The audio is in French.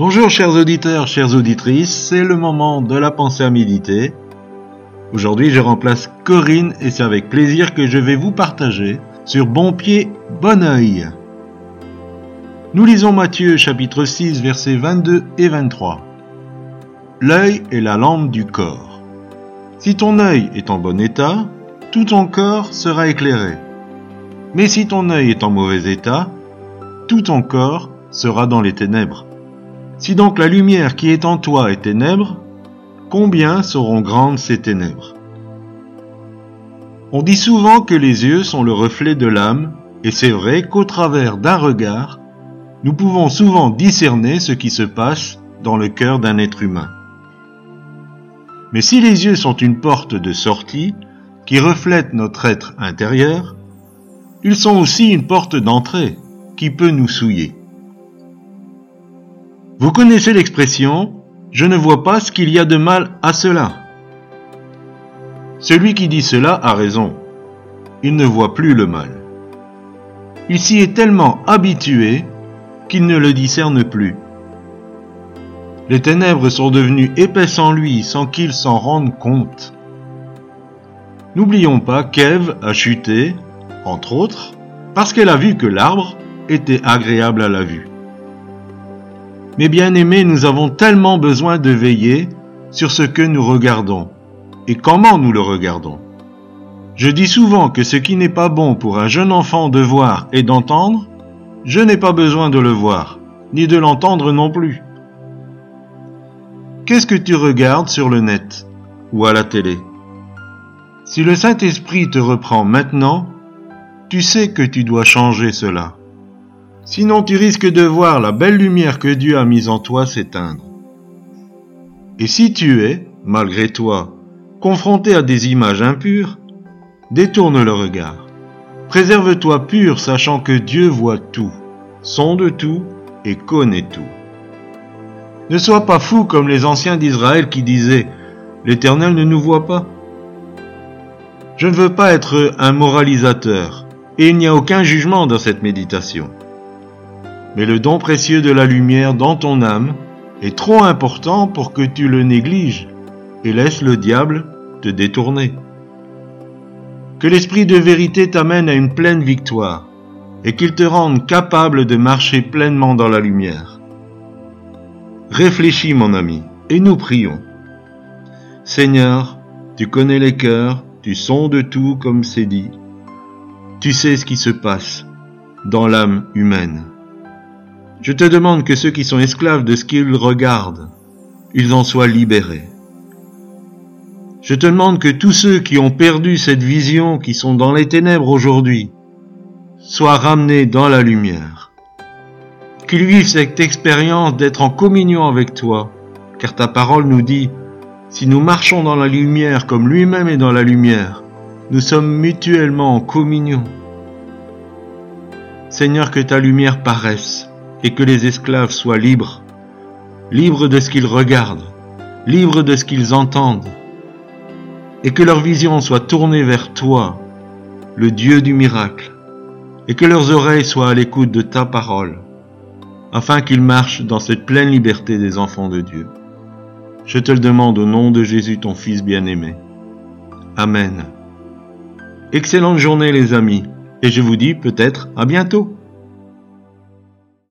Bonjour chers auditeurs, chères auditrices, c'est le moment de la pensée à méditer. Aujourd'hui je remplace Corinne et c'est avec plaisir que je vais vous partager sur Bon Pied, Bon Oeil. Nous lisons Matthieu chapitre 6 versets 22 et 23. L'œil est la lampe du corps. Si ton œil est en bon état, tout ton corps sera éclairé. Mais si ton œil est en mauvais état, tout ton corps sera dans les ténèbres. Si donc la lumière qui est en toi est ténèbres, combien seront grandes ces ténèbres? On dit souvent que les yeux sont le reflet de l'âme, et c'est vrai qu'au travers d'un regard, nous pouvons souvent discerner ce qui se passe dans le cœur d'un être humain. Mais si les yeux sont une porte de sortie qui reflète notre être intérieur, ils sont aussi une porte d'entrée qui peut nous souiller. Vous connaissez l'expression ⁇ Je ne vois pas ce qu'il y a de mal à cela ⁇ Celui qui dit cela a raison. Il ne voit plus le mal. Il s'y est tellement habitué qu'il ne le discerne plus. Les ténèbres sont devenues épaisses en lui sans qu'il s'en rende compte. N'oublions pas qu'Ève a chuté, entre autres, parce qu'elle a vu que l'arbre était agréable à la vue. Mais bien aimés, nous avons tellement besoin de veiller sur ce que nous regardons et comment nous le regardons. Je dis souvent que ce qui n'est pas bon pour un jeune enfant de voir et d'entendre, je n'ai pas besoin de le voir, ni de l'entendre non plus. Qu'est-ce que tu regardes sur le net ou à la télé? Si le Saint-Esprit te reprend maintenant, tu sais que tu dois changer cela. Sinon tu risques de voir la belle lumière que Dieu a mise en toi s'éteindre. Et si tu es, malgré toi, confronté à des images impures, détourne le regard. Préserve-toi pur, sachant que Dieu voit tout, sonde tout et connaît tout. Ne sois pas fou comme les anciens d'Israël qui disaient L'Éternel ne nous voit pas. Je ne veux pas être un moralisateur, et il n'y a aucun jugement dans cette méditation mais le don précieux de la lumière dans ton âme est trop important pour que tu le négliges et laisses le diable te détourner. Que l'Esprit de vérité t'amène à une pleine victoire et qu'il te rende capable de marcher pleinement dans la lumière. Réfléchis mon ami et nous prions. Seigneur, tu connais les cœurs, tu sondes tout comme c'est dit. Tu sais ce qui se passe dans l'âme humaine. Je te demande que ceux qui sont esclaves de ce qu'ils regardent, ils en soient libérés. Je te demande que tous ceux qui ont perdu cette vision, qui sont dans les ténèbres aujourd'hui, soient ramenés dans la lumière. Qu'ils vivent cette expérience d'être en communion avec toi, car ta parole nous dit, si nous marchons dans la lumière comme lui-même est dans la lumière, nous sommes mutuellement en communion. Seigneur, que ta lumière paraisse et que les esclaves soient libres, libres de ce qu'ils regardent, libres de ce qu'ils entendent, et que leur vision soit tournée vers toi, le Dieu du miracle, et que leurs oreilles soient à l'écoute de ta parole, afin qu'ils marchent dans cette pleine liberté des enfants de Dieu. Je te le demande au nom de Jésus, ton Fils bien-aimé. Amen. Excellente journée les amis, et je vous dis peut-être à bientôt.